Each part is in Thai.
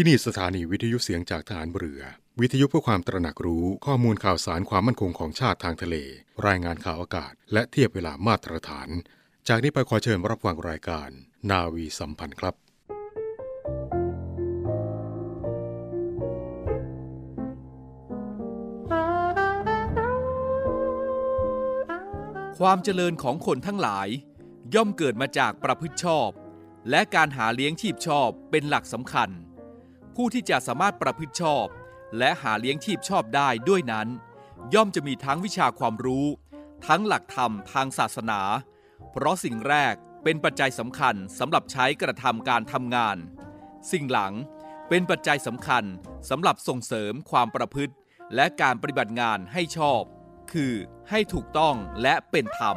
ที่นี่สถานีวิทยุเสียงจากฐานเรือ วิทยุเพื่อความตระหนักรู้ข้อมูลข่าวสารความมั่นคงของชาติทางทะเล รายงานข่าวอากาศ และเทียบเวลามาตรฐาน จากนี้ไปขอเชิญรับฟังรายการ นาวีสัมพันธ์ครับความเจริญของคนทั้งหลาย ย่อมเกิดมาจากประพฤติชอบ และการหาเลี้ยงชีพชอบเป็นหลักสำคัญ ผู้ที่จะสามารถประพฤติชอบ และหาเลี้ยงชีพชอบได้ด้วยนั้น ย่อมจะมีทั้งวิชาความรู้ ทั้งหลักธรรมทางศาสนา เพราะสิ่งแรกเป็นปัจจัยสำคัญสำหรับใช้กระทำการทำงาน สิ่งหลังเป็นปัจจัยสำคัญสำหรับส่งเสริมความประพฤติ และการปฏิบัติงานให้ชอบ คือให้ถูกต้องและเป็นธรรม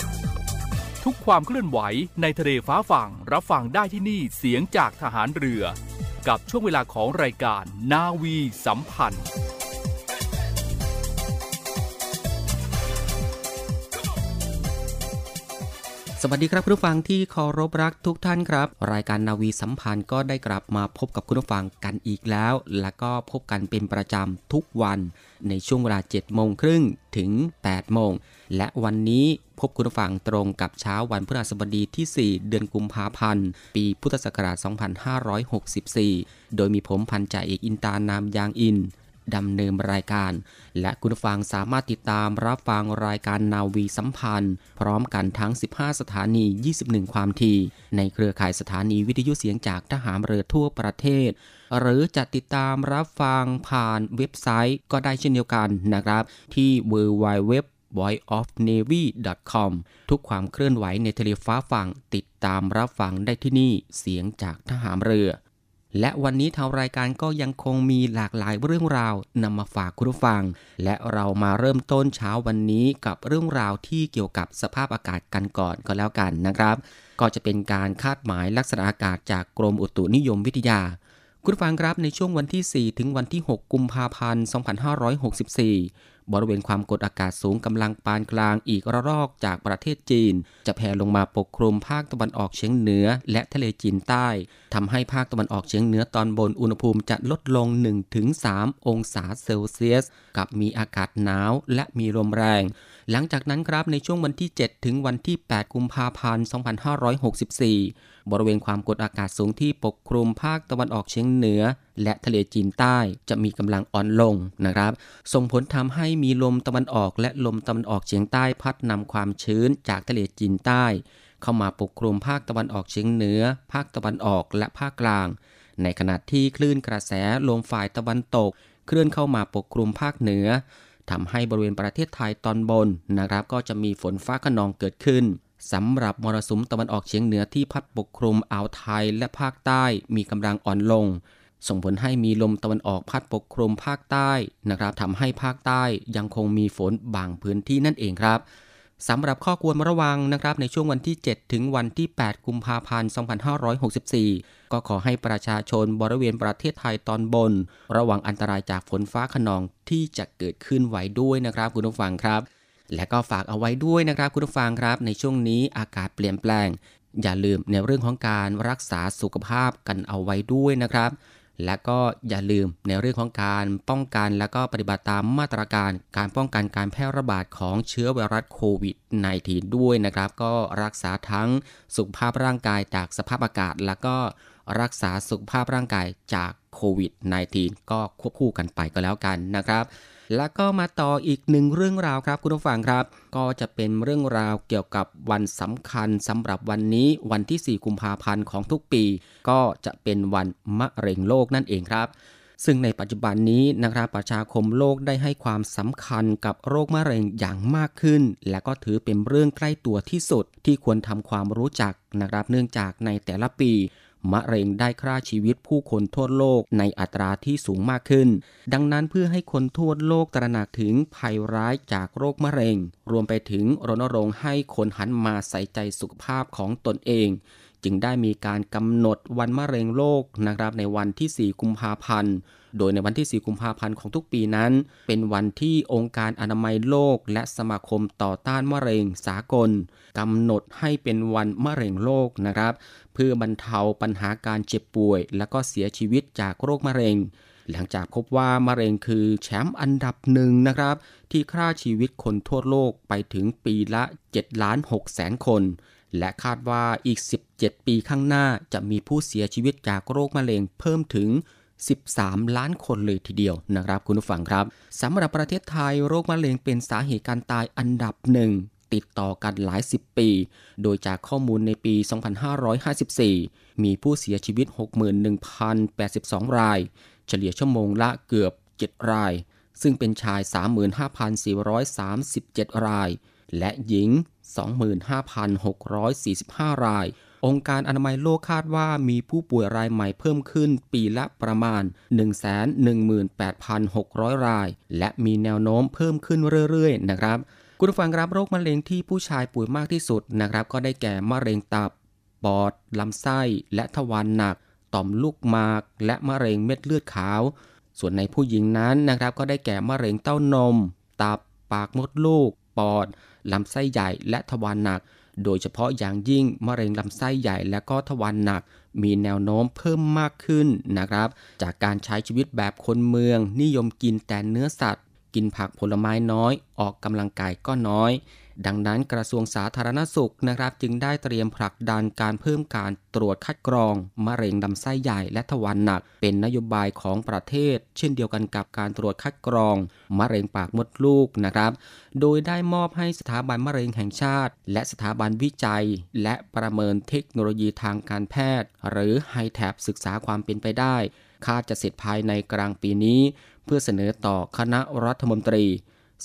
ทุกความเคลื่อนไหวในทะเลฟ้าฝั่งรับฟังได้ที่นี่เสียงจากทหารเรือ กับช่วงเวลาของรายการนาวีสัมพันธ์ สวัสดีครับคุณผู้ฟังที่เคารพรักทุกท่านครับ รายการนาวีสัมพันธ์ก็ได้กลับมาพบกับคุณผู้ฟังกันอีกแล้ว และก็พบกันเป็นประจำทุกวัน ในช่วงเวลา7โมงครึ่งถึง8โมงและวันนี้พบคุณผู้ฟังตรงกับเช้าวันพฤหัสบดีที่ 4 เดือนกุมภาพันธ์ ปีพุทธศักราช 2564 โดยมีผมพันจ่าเอกอินตานามยางอิน ดำเนินรายการ และคุณฟังสามารถติดตามรับฟังรายการนาวีสัมพันธ์ พร้อมกันทั้ง 15 สถานี 21 ความถี่ ในเครือข่ายสถานีวิทยุเสียงจากทหารเรือทั่วประเทศ หรือจะติดตามรับฟังผ่านเว็บไซต์ก็ได้เช่นเดียวกันนะครับ ที่ www voiceofnavy.com ทุกความเคลื่อนไหวในทะเลฟ้าฝั่งติดตามรับฟังได้ที่นี่เสียงจากทหารเรือ และวันนี้ทางรายการก็ยังคงมีหลากหลายเรื่องราวนำมาฝากคุณผู้ฟัง และเรามาเริ่มต้นเช้าวันนี้กับเรื่องราวที่เกี่ยวกับสภาพอากาศกันก่อนก็แล้วกันนะครับ ก็จะเป็นการคาดหมายลักษณะอากาศจากกรมอุตุนิยมวิทยา คุณฟังครับในช่วงวันที่ 4 ถึงวันที่ 6 กุมภาพันธ์ 2564บริเวณความกดอากาศสูงกำลังปานกลางอีกระลอกจากประเทศจีน จะแผ่ลงมาปกคลุมภาคตะวันออกเฉียงเหนือ และทะเลจีนใต้ทำให้ภาคตะวันออกเฉียงเหนือตอนบนอุณหภูมิจะลดลง 1-3 องศาเซลเซียส กับมีอากาศหนาวและมีลมแรง หลังจากนั้นครับในช่วงวันที่ 7 ถึงวันที่ 8 กุมภาพันธ์ 2564 บริเวณความกดอากาศสูงที่ปกคลุมภาคตะวันออกเฉียงเหนือและทะเลจีนใต้จะมีกำลังอ่อนลงนะครับ ส่งผลทำให้มีลมตะวันออกและลมตะวันออกเฉียงใต้พัดนำความชื้นจากทะเลจีนใต้ เข้ามาปกคลุมภาคตะวันออกเฉียงเหนือ ภาคตะวันออกและภาคกลาง ในขณะที่คลื่นกระแสลมฝ่ายตะวันตก เคลื่อนเข้ามาปกคลุมภาคเหนือทำให้บริเวณประเทศไทยตอนบนนะครับ ก็จะมีฝนฟ้าขนองเกิดขึ้นสำหรับมรสุมตะวันออกเฉียงเหนือที่พัดปกคลุมอ่าวไทยและภาคใต้มีกำลังอ่อนลง ส่งผลให้มีลมตะวันออกพัดปกคลุมภาคใต้นะครับทำให้ภาคใต้ยังคงมีฝนบางพื้นที่นั่นเองครับสำหรับข้อควรระวังนะครับในช่วงวันที่ 7 ถึงวันที่ 8 กุมภาพันธ์ 2564 ก็ขอให้ประชาชนบริเวณประเทศไทยตอนบน ระวังอันตรายจากฝนฟ้าขนองที่จะเกิดขึ้นไว้ด้วยนะครับคุณผู้ฟังครับ และก็ฝากเอาไว้ด้วยนะครับคุณผู้ฟังครับ ในช่วงนี้อากาศเปลี่ยนแปลง อย่าลืมในเรื่องของการรักษาสุขภาพกันเอาไว้ด้วยนะครับ และก็อย่าลืมในเรื่องของการป้องกันและก็ปฏิบัติตามมาตรการการป้องกันการแพร่ระบาดของเชื้อไวรัสโควิด -19 ด้วยนะครับ ก็รักษาทั้งสุขภาพร่างกายจากสภาพอากาศ แล้วก็รักษาสุขภาพร่างกายจากโควิด -19 ก็ควบคู่กันไปก็แล้วกันนะครับ แล้วก็มาต่ออีกหนึ่งเรื่องราวครับคุณผู้ฟังครับ ก็จะเป็นเรื่องราวเกี่ยวกับวันสำคัญสำหรับวันนี้วันที่ 4 กุมภาพันธ์ของทุกปี ก็จะเป็นวันมะเร็งโลกนั่นเองครับซึ่งในปัจจุบันนี้นะครับประชาคมโลกได้ให้ความสำคัญกับโรคมะเร็งอย่างมากขึ้น และก็ถือเป็นเรื่องใกล้ตัวที่สุดที่ควรทำความรู้จักนะครับ เนื่องจากในแต่ละปี มะเร็งได้ฆ่าชีวิตผู้คนทั่วโลกในอัตราที่สูงมากขึ้น ดังนั้นเพื่อให้คนทั่วโลกตระหนักถึงภัยร้ายจากโรคมะเร็ง รวมไปถึงรณรงค์ให้คนหันมาใส่ใจสุขภาพของตนเอง จึงได้มีการกำหนดวันมะเร็งโลกนะครับในวันที่ 4 กุมภาพันธ์โดยในวันที่ 4 กุมภาพันธ์ของทุกปีนั้น เป็นวันที่องค์การอนามัยโลก และสมาคมต่อต้านมะเร็งสากลกำหนดให้เป็นวันมะเร็งโลกนะครับ เพื่อบรรเทาปัญหาการเจ็บป่วย และก็เสียชีวิตจากโรคมะเร็ง หลังจากพบว่ามะเร็งคือแชมป์อันดับหนึ่งนะครับ ที่ฆ่าชีวิตคนทั่วโลกไปถึงปีละ7ล้าน6แสนคน และคาดว่าอีก 17 ปีข้างหน้าจะมีผู้เสียชีวิตจากโรคมะเร็งเพิ่มถึง13 ล้านคนเลยทีเดียวนะครับคุณผู้ฟังครับสำหรับประเทศไทยโรคมะเร็งเป็นสาเหตุการตายอันดับหนึ่ง ติดต่อกันหลายสิบปี โดยจากข้อมูลในปี 2554 มีผู้เสียชีวิต 61,082 ราย เฉลี่ยชั่วโมงละเกือบ 7 ราย ซึ่งเป็นชาย 35,437 ราย และหญิง 25,645 ราย องค์การอนามัยโลกคาดว่ามีผู้ป่วยรายใหม่เพิ่มขึ้นปีละประมาณ 118,600 ราย และมีแนวโน้มเพิ่มขึ้นเรื่อยๆ นะครับ คุณผู้ฟังครับโรคมะเร็งที่ผู้ชายป่วยมากที่สุดนะครับ ก็ได้แก่มะเร็งตับ ปอด ลำไส้ และทวารหนัก ต่อมลูกหมาก และมะเร็งเม็ดเลือดขาว ส่วนในผู้หญิงนั้นนะครับ ก็ได้แก่มะเร็งเต้านม ตับ ปากมดลูก ปอด ลำไส้ใหญ่ และทวารหนัก โดยเฉพาะอย่างยิ่งมะเร็งลำไส้ใหญ่และก็ทวารหนัก มีแนวโน้มเพิ่มมากขึ้นนะครับ จากการใช้ชีวิตแบบคนเมือง นิยมกินแต่เนื้อสัตว์ กินผักผลไม้น้อย ออกกำลังกายก็น้อย ดังนั้นกระทรวงสาธารณสุขนะครับ จึงได้เตรียมผลักดันการเพิ่มการตรวจคัดกรอง มะเร็งลำไส้ใหญ่และทวารหนัก เป็นนโยบายของประเทศ เช่นเดียวกันกับการตรวจคัดกรอง มะเร็งปากมดลูกนะครับ โดยได้มอบให้สถาบันมะเร็งแห่งชาติ และสถาบันวิจัย และประเมินเทคโนโลยีทางการแพทย์ หรือไฮแท็บศึกษาความเป็นไปได้คาดจะเสร็จภายในกลางปีนี้ เพื่อเสนอต่อคณะรัฐมนตรี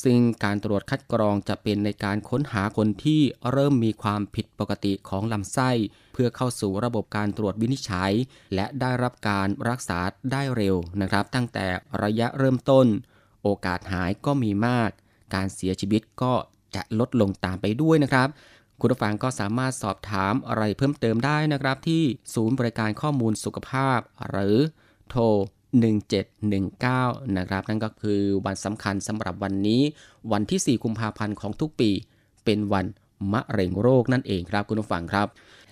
ซึ่งการตรวจคัดกรองจะเป็นในการค้นหาคนที่เริ่มมีความผิดปกติของลำไส้ เพื่อเข้าสู่ระบบการตรวจวินิจฉัย และได้รับการรักษาได้เร็วนะครับ ตั้งแต่ระยะเริ่มต้น โอกาสหายก็มีมาก การเสียชีวิตก็จะลดลงตามไปด้วยนะครับคุณผู้ฟังก็สามารถสอบถามอะไรเพิ่มเติมได้นะครับที่ศูนย์บริการข้อมูลสุขภาพ หรือโทร 1719 นะครับ นั่นก็คือวันสำคัญสำหรับวันนี้ วันที่ 4 กุมภาพันธ์ของทุกปี เป็นวันมะเร็งโรคนั่นเองครับคุณผู้ฟังครับ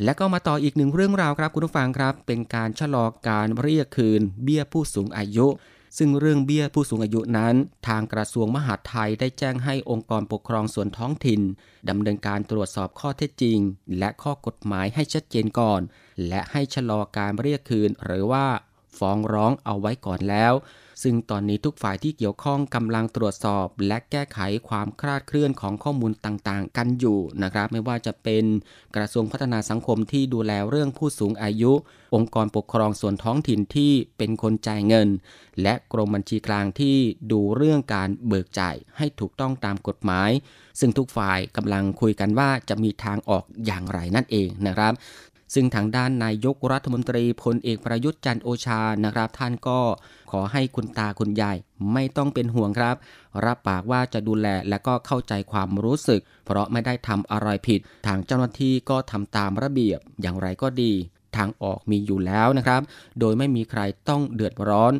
และก็มาต่ออีกหนึ่งเรื่องราวครับคุณผู้ฟังครับ เป็นการชะลอการเรียกคืน เบี้ยผู้สูงอายุ ซึ่งเรื่องเบี้ยผู้สูงอายุนั้น ทางกระทรวงมหาดไทยได้แจ้งให้องค์กรปกครองส่วนท้องถิ่นดำเนินการตรวจสอบข้อเท็จจริง และข้อกฎหมายให้ชัดเจนก่อน และให้ชะลอการเรียกคืน หรือว่า ฟ้องร้องเอาไว้ก่อนแล้ว ซึ่งตอนนี้ทุกฝ่ายที่เกี่ยวข้องกำลังตรวจสอบ และแก้ไขความคลาดเคลื่อนของข้อมูลต่างๆ กันอยู่นะครับ ไม่ว่าจะเป็นกระทรวงพัฒนาสังคมที่ดูแลเรื่องผู้สูงอายุ องค์กรปกครองส่วนท้องถิ่นที่เป็นคนจ่ายเงิน และกรมบัญชีกลางที่ดูเรื่องการเบิกจ่ายให้ถูกต้องตามกฎหมาย ซึ่งทุกฝ่ายกำลังคุยกันว่าจะมีทางออกอย่างไรนั่นเองนะครับ ซึ่งทางด้านนายกรัฐมนตรีพลเอกประยุทธ์จันโอชานะครับ ท่านก็ขอให้คุณตาคุณยายไม่ต้องเป็นห่วงครับ รับปากว่าจะดูแลและก็เข้าใจความรู้สึก เพราะไม่ได้ทำอะไรผิด ทางเจ้าหน้าที่ก็ทำตามระเบียบอย่างไรก็ดี ทางออกมีอยู่แล้วนะครับ โดยไม่มีใครต้องเดือดร้อน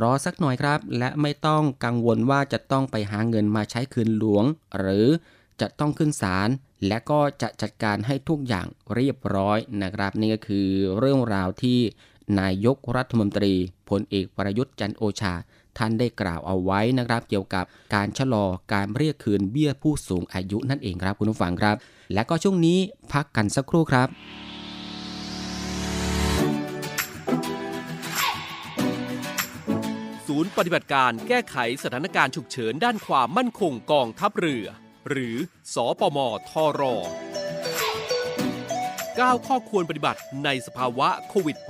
รอสักหน่อยครับ และไม่ต้องกังวลว่าจะต้องไปหาเงินมาใช้คืนหลวง หรือจะต้องขึ้นศาล และก็จะจัดการให้ทุกอย่างเรียบร้อยนะครับ นี่ก็คือเรื่องราวที่นายกรัฐมนตรีพลเอกประยุทธ์จันโอชา ท่านได้กล่าวเอาไว้นะครับ เกี่ยวกับการชะลอการเรียกคืนเบี้ยผู้สูงอายุนั่นเองครับคุณผู้ฟังครับ และก็ช่วงนี้พักกันสักครู่ครับศูนย์ปฏิบัติการแก้ไขสถานการณ์ฉุกเฉินด้านความมั่นคงกองทัพเรือ หรือสอปมทร9ข้อควรปฏิบัติในสภาวะโควิด -19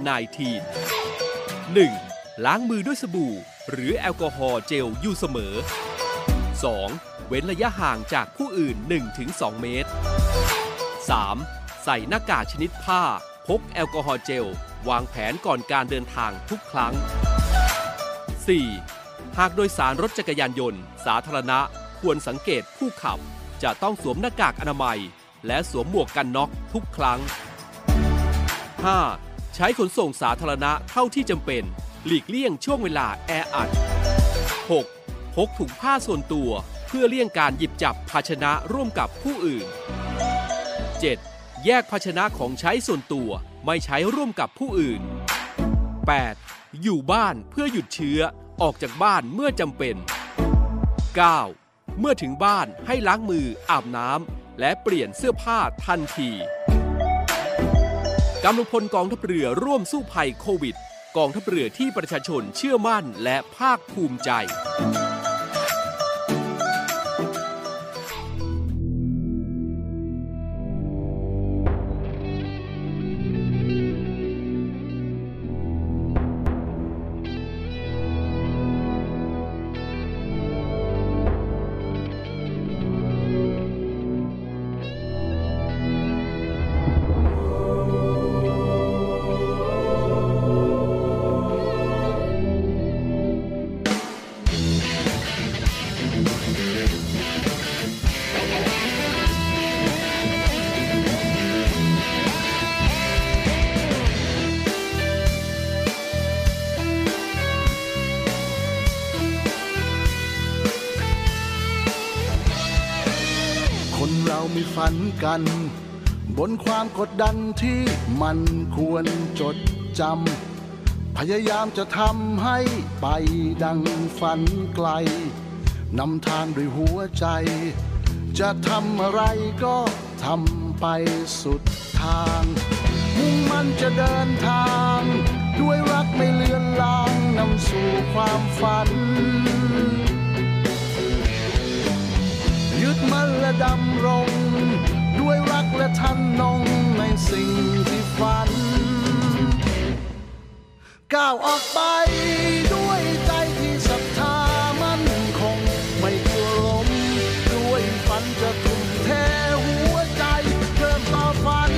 1. ล้างมือด้วยสบู่ หรือแอลกอฮอล์เจลอยู่เสมอ 2. เว้นระยะห่างจากผู้อื่น 1-2 เมตร 3. ใส่หน้ากากชนิดผ้า พกแอลกอฮอล์เจล วางแผนก่อนการเดินทางทุกครั้ง 4. หากโดยสารรถจักรยานยนต์ สาธารณะ ควรสังเกตผู้ขับ จะต้องสวมหน้ากากอนามัย และสวมหมวกกันน็อกทุกครั้ง 5. ใช้ขนส่งสาธารณะเท่าที่จำเป็น หลีกเลี่ยงช่วงเวลาแออัด 6. พกถุงผ้าส่วนตัว เพื่อเลี่ยงการหยิบจับภาชนะร่วมกับผู้อื่น 7. แยกภาชนะของใช้ส่วนตัวไม่ใช้ร่วมกับผู้อื่น 8. อยู่บ้านเพื่อหยุดเชื้อออกจากบ้านเมื่อจำเป็น 9. เมื่อถึงบ้านให้ล้างมืออาบน้ำและเปลี่ยนเสื้อผ้าทันทีกำลังพลกองทัพเรือร่วมสู้ภัยโควิด กองทัพเรือที่ประชาชนเชื่อมั่นและภาคภูมิใจ มีฝันกัน บนความกดดันที่มันควรจดจำ พยายามจะทำให้ไปดังฝันไกล นำทางด้วยหัวใจ จะทำอะไรก็ทำไปสุดทาง มุ่งมันจะเดินทาง ด้วยรักไม่เลือนลางนำสู่ความฝัน มันละดำรง ด้วยรักและทันนงในสิ่งที่ฝัน ก้าวออกไปด้วยใจที่ศรัทธามั่นคง ไม่กลัวล้มด้วยฝันจะทุ่มเทหัวใจเดินต่อฝัน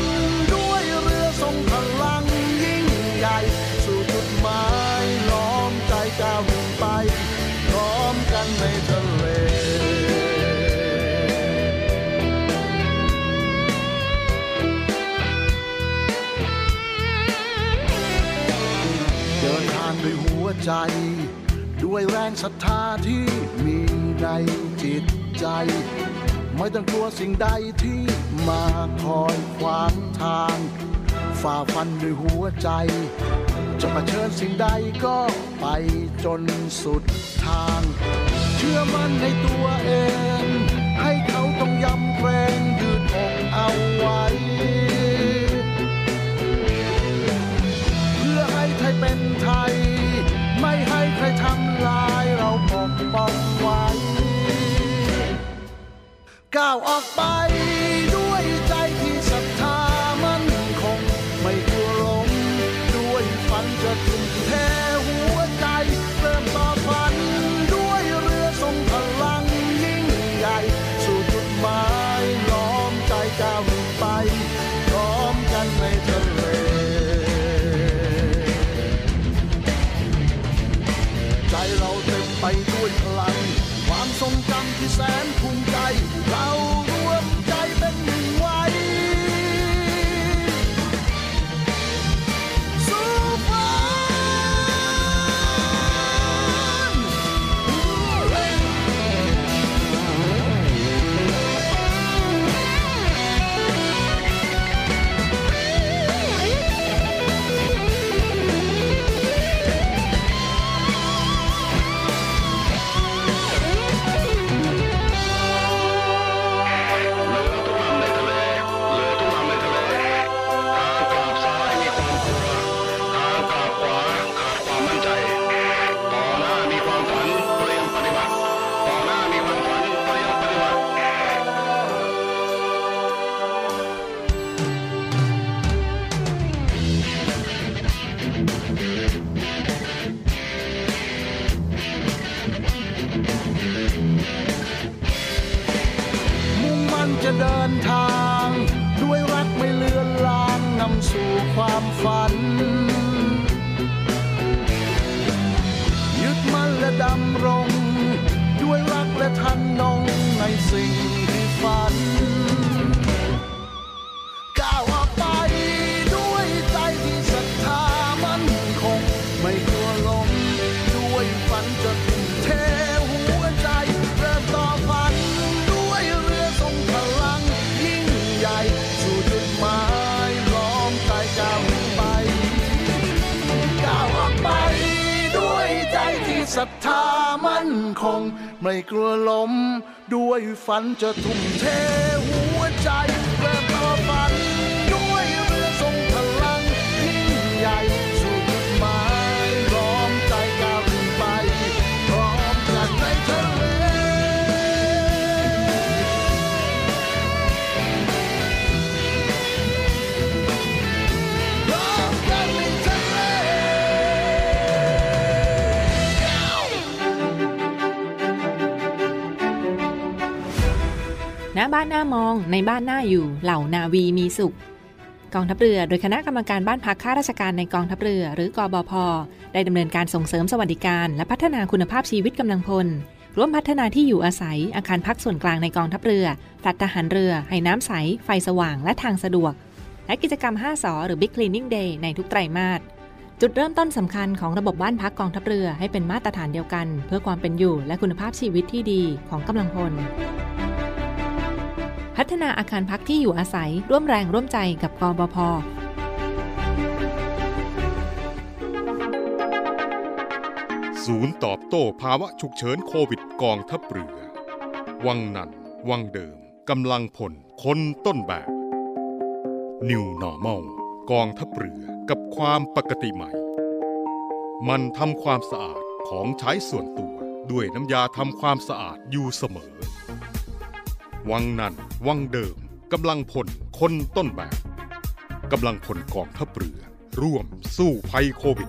ด้วยเรือทรงพลังยิ่งใหญ่ สู่จุดหมายล้อมใจก้าวไปพร้อมกันในเลเใจ ด้วยแรงศรัทธาที่มีในจิตใจ ไม่ต้องกลัวสิ่งใดที่มาคอยขวางทาง ฝ่าฟันด้วยหัวใจ จะะเผชิญสิ่งใดก็ไปจนสุดทาง เชื่อมั่นในตัวเอง ให้เขาต้องยำเกรงยืดอกเอาไว้เพื่อให้ไทยเป็นไทย ป้องไว้ก้าวออกไป ศรัทธามั่นคง ไม่กลัวล้ม ด้วยฝันจะทุ่มเทหัวใจ น้าบ้านหน้ามองในบ้านหน้าอยู่เหล่านาวีมีสุข กองทัพเรือโดยคณะกรรมการบ้านพักข้าราชการในกองทัพเรือ หรือกอบพได้ดำเนินการส่งเสริมสวัสดิการ และพัฒนาคุณภาพชีวิตกำลังพลร่วมพัฒนาที่อยู่อาศัย อาคารพักส่วนกลางในกองทัพเรือแฟลตทหารเรือ ให้น้ำใส ไฟสว่างและทางสะดวก และกิจกรรม 5สอหรือ Big Cleaning Day ในทุกไตรมาสจุดเริ่มต้นสำคัญของระบบบ้านพักกองทัพเรือให้เป็นมาตรฐานเดียวกัน เพื่อความเป็นอยู่และคุณภาพชีวิตที่ดีของกำลังพล พัฒนาอาคารพักที่อยู่อาศัยร่วมแรงร่วมใจกับกบพศูนย์ตอบโต้ภาวะฉุกเฉินโควิดกองทัพเรือ วังนัน วังเดิม กำลังพลคนต้นแบบ New Normal กองทัพเรือกับความปกติใหม่ มันทำความสะอาดของใช้ส่วนตัวด้วยน้ำยาทำความสะอาดอยู่เสมอ วังนั่น วังเดิมกำลังพลคนต้นแบบกำลังพลกองทัพเรือ ร่วมสู้ภัยโควิด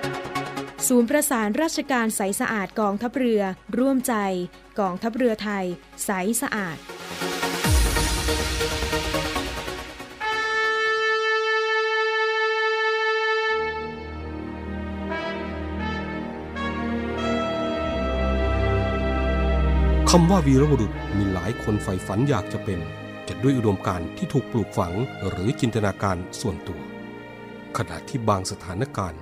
ศูนย์ประสานราชการใสสะอาดกองทัพเรือ ร่วมใจ กองทัพเรือไทย ใสสะอาด คำว่าวีรบุรุษมีหลายคนใฝ่ฝันอยากจะเป็นจะด้วยอุดมการณ์ที่ถูกปลูกฝังหรือจินตนาการส่วนตัว ขณะที่บางสถานการณ์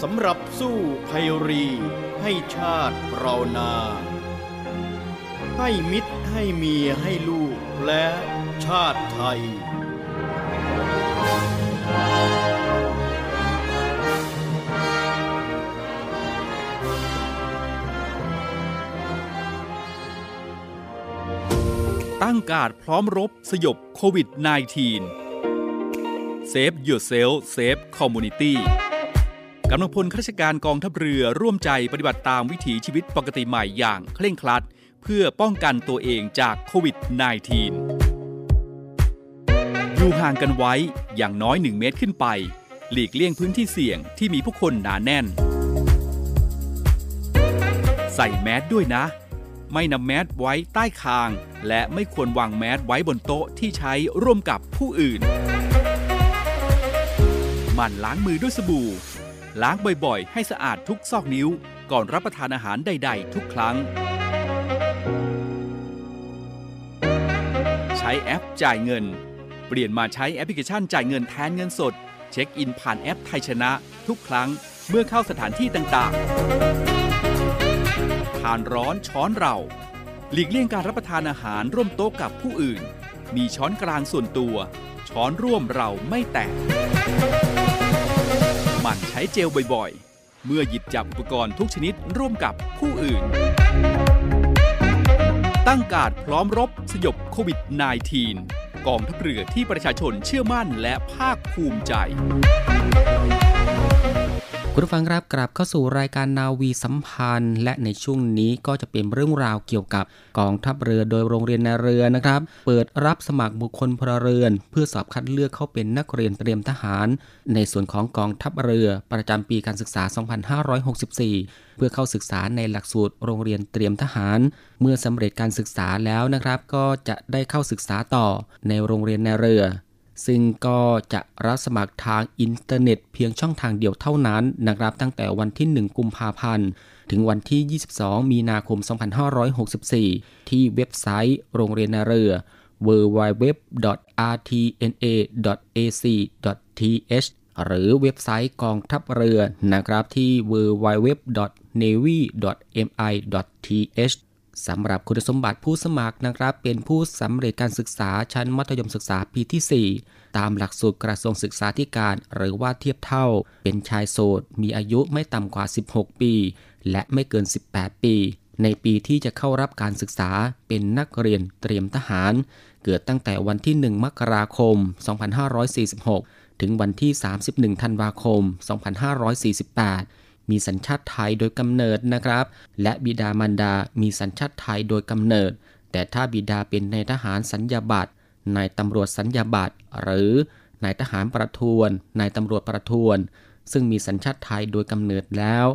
สำหรับสู้ภัยรีให้ชาติเรานา ให้มิตรให้เมียให้ลูกและชาติไทย ตั้งการพร้อมรบสยบโควิด -19 Save Yourself Save Community กำลังพลข้าราชการกองทัพเรือร่วมใจปฏิบัติตามวิถีชีวิตปกติใหม่อย่างเคร่งครัด เพื่อป้องกันตัวเองจากโควิด -19 อยู่ห่างกันไว้อย่างน้อย 1 เมตรขึ้นไป หลีกเลี่ยงพื้นที่เสี่ยงที่มีผู้คนหนาแน่น ใส่แมสด้วยนะ ไม่นำแมสไว้ใต้คาง และไม่ควรวางแมสไว้บนโต๊ะที่ใช้ร่วมกับผู้อื่น มันล้างมือด้วยสบู่ ล้างบ่อยๆ ให้สะอาดทุกซอกนิ้ว ก่อนรับประทานอาหารใด ๆ ทุกครั้ง ใช้แอปจ่ายเงิน เปลี่ยนมาใช้แอปพลิเคชันจ่ายเงินแทนเงินสด เช็คอินผ่านแอปไทยชนะ ทุกครั้งเมื่อเข้าสถานที่ต่างๆ ทานร้อนช้อนเรา หลีกเลี่ยงการรับประทานอาหารร่วมโต๊ะกับผู้อื่น มีช้อนกลางส่วนตัว ช้อนร่วมเราไม่แตก มันใช้เจลบ่อยๆ เมื่อหยิบจับอุปกรณ์ทุกชนิดร่วมกับผู้อื่น ตั้งการพร้อมรบสยบโควิด -19 กองทัพเรือที่ประชาชนเชื่อมั่นและภาคภูมิใจ คุณผู้ฟังครับกลับเข้าสู่รายการนาวีสัมพันธ์ และในช่วงนี้ก็จะเป็นเรื่องราวเกี่ยวกับกองทัพเรือโดยโรงเรียนในเรือนะครับ เปิดรับสมัครบุคคลพลเรือน เพื่อสอบคัดเลือกเข้าเป็นนักเรียนเตรียมทหาร ในส่วนของกองทัพเรือประจำปีการศึกษา 2564 เพื่อเข้าศึกษาในหลักสูตรโรงเรียนเตรียมทหาร เมื่อสำเร็จการศึกษาแล้วนะครับ ก็จะได้เข้าศึกษาต่อในโรงเรียนในเรือ ซึ่งก็จะรับสมัครทางอินเทอร์เน็ตเพียงช่องทางเดียวเท่านั้นนะครับตั้งแต่วันที่ 1 กุมภาพันธ์ ถึงวันที่ 22 มีนาคม 2564 ที่เว็บไซต์โรงเรียนนาเรือ www.rtna.ac.th หรือเว็บไซต์กองทัพเรือนะครับที่ www.navy.mi.th สำหรับคุณสมบัติผู้สมัครนะครับ เป็นผู้สำเร็จการศึกษาชั้นมัธยมศึกษาปีที่ 4 ตามหลักสูตรกระทรวงศึกษาธิการ หรือว่าเทียบเท่า เป็นชายโสด มีอายุไม่ต่ำกว่า 16 ปี และไม่เกิน 18 ปี ในปีที่จะเข้ารับการศึกษาเป็นนักเรียนเตรียมทหาร เกิดตั้งแต่วันที่ 1 มกราคม 2546 ถึงวันที่ 31 ธันวาคม 2548 มีสัญชาติไทยโดยกำเนิดนะครับ และบิดามารดา มีสัญชาติไทยโดยกำเนิด แต่ถ้าบิดาเป็นนายทหารสัญญาบัตรนายตำรวจสัญญาบัตรหรือนายทหารประทวนนายตำรวจประทวน ซึ่งมีสัญชาติไทยโดยกำเนิดแล้ว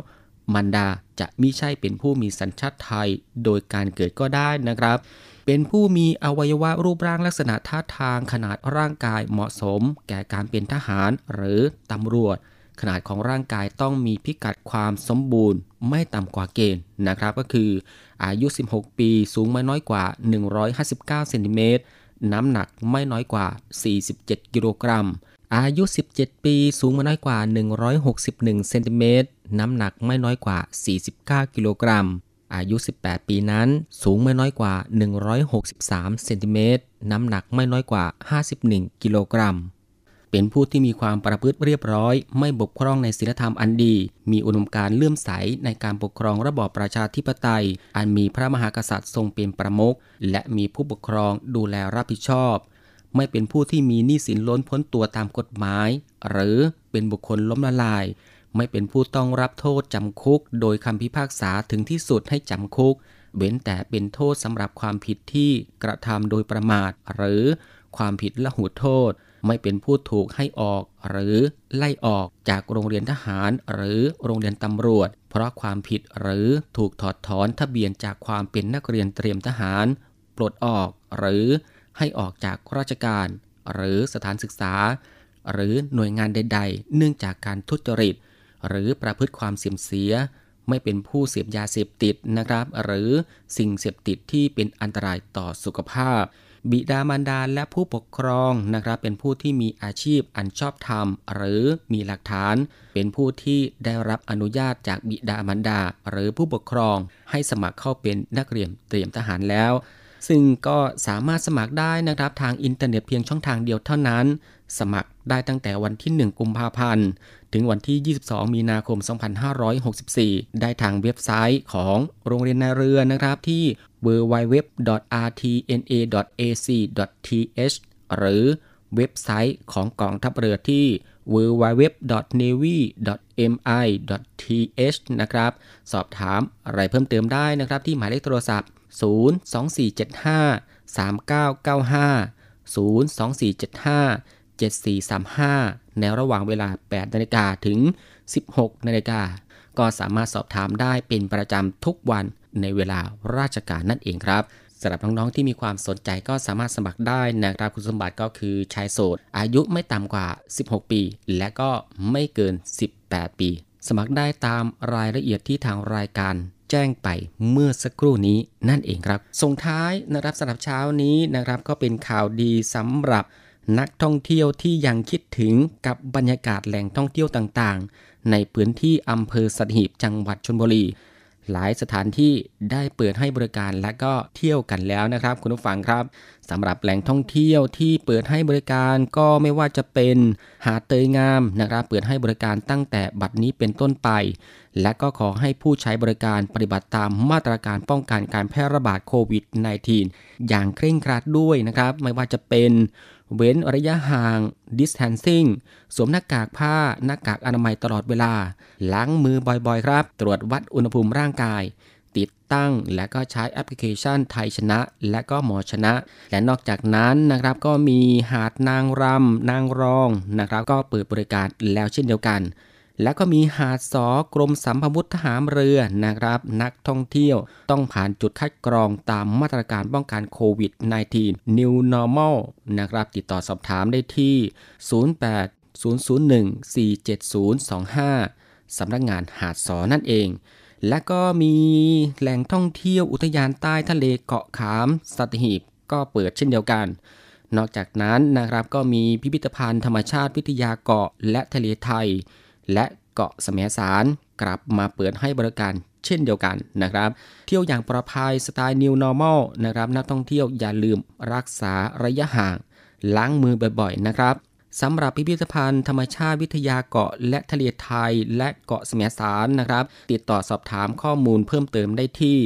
มารดาจะมิใช่เป็นผู้มีสัญชาติไทยโดยการเกิดก็ได้นะครับ เป็นผู้มีอวัยวะรูปร่างลักษณะท่าทางขนาดร่างกายเหมาะสม แก่การเป็นทหารหรือตำรวจ ขนาดของร่างกายต้องมีพิกัดความสมบูรณ์ไม่ต่ำกว่าเกณฑ์นะครับ ก็คืออายุ 16 ปีสูงไม่น้อยกว่า 159เซนติเมตรน้ำหนักไม่น้อยกว่า 47 กิโลกรัม อายุ 17 ปีสูงไม่น้อยกว่า 161เซนติเมตรน้ำหนักไม่น้อยกว่า 49 กิโลกรัม อายุ 18 ปีนั้นสูงไม่น้อยกว่า 163เซนติเมตรน้ำหนักไม่น้อยกว่า 51 กิโลกรัม เป็นผู้ที่มีความประพฤติเรียบร้อย ไม่บกพร่องในศีลธรรมอันดี มีอุดมการเลื่อมใสในการปกครองระบอบประชาธิปไตย อันมีพระมหากษัตริย์ทรงเป็นประมุขและมีผู้ปกครองดูแลรับผิดชอบ ไม่เป็นผู้ที่มีหนี้สินล้นพ้นตัวตามกฎหมาย หรือเป็นบุคคลล้มละลาย ไม่เป็นผู้ต้องรับโทษจำคุก โดยคำพิพากษาถึงที่สุดให้จำคุก เว้นแต่เป็นโทษสำหรับความผิดที่กระทำโดยประมาท หรือความผิดละหูโทษ ไม่เป็นผู้ถูกให้ออก หรือไล่ออกจากโรงเรียนทหารหรือโรงเรียนตำรวจ เพราะความผิดหรือถูกถอดถอนทะเบียนจากความเป็นนักเรียนเตรียมทหาร ปลดออกหรือให้ออกจากราชการ หรือสถานศึกษา หรือหน่วยงานใด ๆ เนื่องจากการทุจริต หรือประพฤติความเสี่ยมเสีย ไม่เป็นผู้เสพยาเสพติดนะครับ หรือสิ่งเสพติดที่เป็นอันตรายต่อสุขภาพ บิดามารดาและผู้ปกครองนะครับเป็นผู้ที่มีอาชีพอันชอบธรรม หรือมีหลักฐาน เป็นผู้ที่ได้รับอนุญาตจากบิดามารดา หรือผู้ปกครอง ให้สมัครเข้าเป็นนักเรียนเตรียมทหารแล้ว ซึ่งก็สามารถสมัครได้นะครับทางอินเทอร์เน็ตเพียงช่องทางเดียวเท่านั้น สมัคร ได้ตั้งแต่วันที่ 1 กุมภาพันธ์ ถึงวันที่ 22 มีนาคม 2564 ได้ทางเว็บไซต์ของโรงเรียนนายเรือนะครับที่ www.rtna.ac.th หรือเว็บไซต์ของกองทัพเรือที่ www.navy.mi.th นะครับ สอบถามอะไรเพิ่มเติมได้นะครับที่หมายเลขโทรศัพท์ 02475 3995 02475 7435 ในระหว่างเวลา 8 นาฬิกาถึง 16 นาฬิกา ก็สามารถสอบถามได้เป็นประจำทุกวันในเวลาราชการนั่นเองครับสำหรับน้องๆที่มีความสนใจก็สามารถสมัครได้นะครับคุณสมบัติก็คือชายโสด อายุไม่ต่ำกว่า 16 ปี และก็ไม่เกิน 18 ปี สมัครได้ตามรายละเอียดที่ทางรายการแจ้งไปเมื่อสักครู่นี้นั่นเองครับ ส่งท้ายนะครับสำหรับเช้านี้นะครับก็เป็นข่าวดีสำหรับ นักท่องเที่ยวที่ยังคิดถึงกับบรรยากาศแหล่งท่องเที่ยวต่างๆ ในพื้นที่อำเภอสัตหีบจังหวัดชลบุรี หลายสถานที่ได้เปิดให้บริการและก็เที่ยวกันแล้วนะครับ คุณผู้ฟังครับสำหรับแหล่งท่องเที่ยวที่เปิดให้บริการก็ไม่ว่าจะเป็นหาดเตยงามนะครับ เปิดให้บริการตั้งแต่บัดนี้เป็นต้นไป และก็ขอให้ผู้ใช้บริการปฏิบัติตามมาตรการป้องกันการแพร่ระบาดโควิด -19 อย่างเคร่งครัดด้วยนะครับ ไม่ว่าจะเป็น เว้นระยะห่าง distancing สวมหน้ากากผ้า หน้ากากอนามัยตลอดเวลา ล้างมือบ่อยๆ ครับ ตรวจวัดอุณหภูมิร่างกาย ติดตั้งและก็ใช้แอปพลิเคชันไทยชนะ และก็หมอชนะ และนอกจากนั้นนะครับก็มีหาดนางรำนางรองนะครับ ก็เปิดบริการแล้วเช่นเดียวกัน แล้วก็มีหาดสอกรมสัมพวุธทหารเรือนะครับ นักท่องเที่ยวต้องผ่านจุดคัดกรองตามมาตรการป้องกันโควิด -19 New Normal นะครับ ติดต่อสอบถามได้ที่ 08-001-47025 สำนักงานหาดสอนั่นเอง และก็มีแหล่งท่องเที่ยวอุทยานใต้ทะเลเกาะขามสัตหีบก็เปิดเช่นเดียวกัน นอกจากนั้นนะครับก็มีพิพิธภัณฑ์ธรรมชาติวิทยาเกาะและทะเลไทย และเกาะแสมสารกลับมาเปิดให้บริการเช่นเดียวกันนะครับ เที่ยวอย่างปลอดภัยสไตล์ New Normal นะครับนักท่องเที่ยวอย่าลืมรักษาระยะห่าง ล้างมือบ่อยๆนะครับสำหรับพิพิธภัณฑ์ธรรมชาติวิทยาเกาะและทะเลไทยและเกาะแสมสารนะครับ ติดต่อสอบถามข้อมูลเพิ่มเติมได้ที่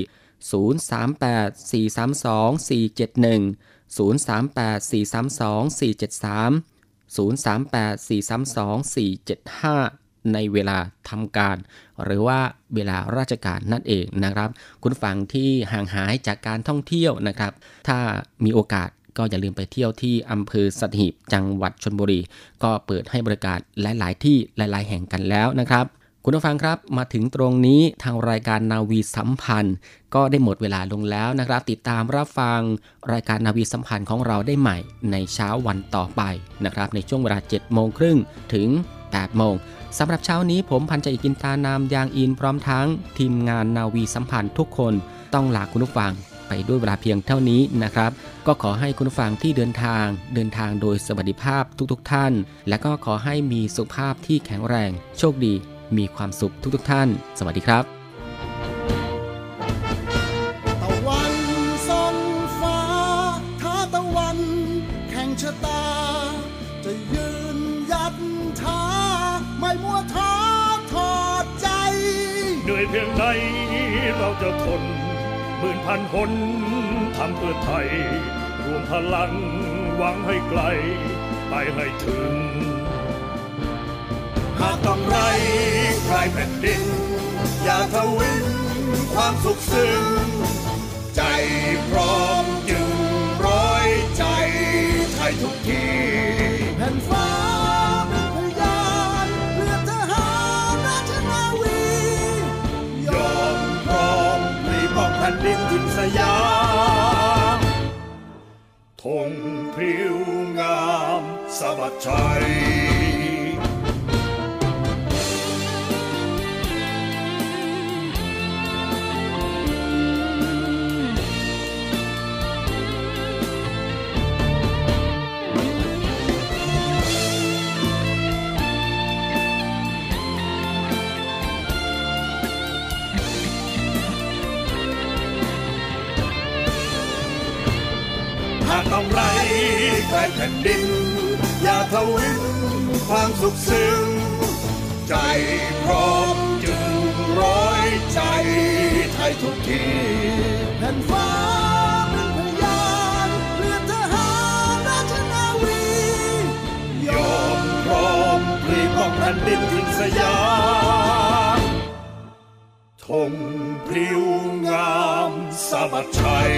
038-432-473 038-432-473 038-432-475 ในเวลาทำการ หรือว่าเวลาราชการนั่นเองนะครับ คุณฟังที่ห่างหายจากการท่องเที่ยวนะครับ ถ้ามีโอกาสก็อย่าลืมไปเที่ยวที่อำเภอสัตหีบจังหวัดชนบุรี ก็เปิดให้บริการหลาย ๆ ที่หลาย ๆ แห่งกันแล้วนะครับ คุณผู้ฟังครับมาถึงตรงนี้ทางรายการนาวีสัมพันธ์ ก็ได้หมดเวลาลงแล้วนะครับ ติดตามรับฟังรายการนาวีสัมพันธ์ของเราได้ใหม่ในเช้าวันต่อไปนะครับ ในช่วงเวลา7โมงครึ่งถึง8โมง สำหรับเช้านี้ผมพันจ่กินตานามยางอินพร้อมทั้งทีมงานนาวีสัมพันธ์ทุกคนต้องลาคุณผู้ฟังไปด้วยเวลาเพียงเท่านี้นะครับ ก็ขอให้คุณผู้ฟังที่เดินทาง เดินทางโดยสวัสดิภาพทุกๆทท่าน และก็ขอให้มีสุขภาพที่แข็งแรง โชคดี มีความสุขทุกๆทท่าน สวัสดีครับ เพียงใดเราจะทนหมื่นพันหนทำเพื่อไทย รวมพลังหวังให้ไกล ไปให้ถึง หากต้องไรใครแผ่นดิน อย่าทวินความสุขซึ้งใจพร้อมจึงร้อยใจไทยทุกทีแผ่นฟ้าามสะบัดชัยหากต้องไรใครแผ่นดิน ทวินความสุขซึ้งใจพร้อมจึงร้อยใจไทยทุกทีแผ่นฟ้าเป็นพยานเรือทหารราชนาวียอมพร้อมพลีป้องแผ่นดินทินสยามธงพริ้วงามสะบัดชัย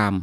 กรรม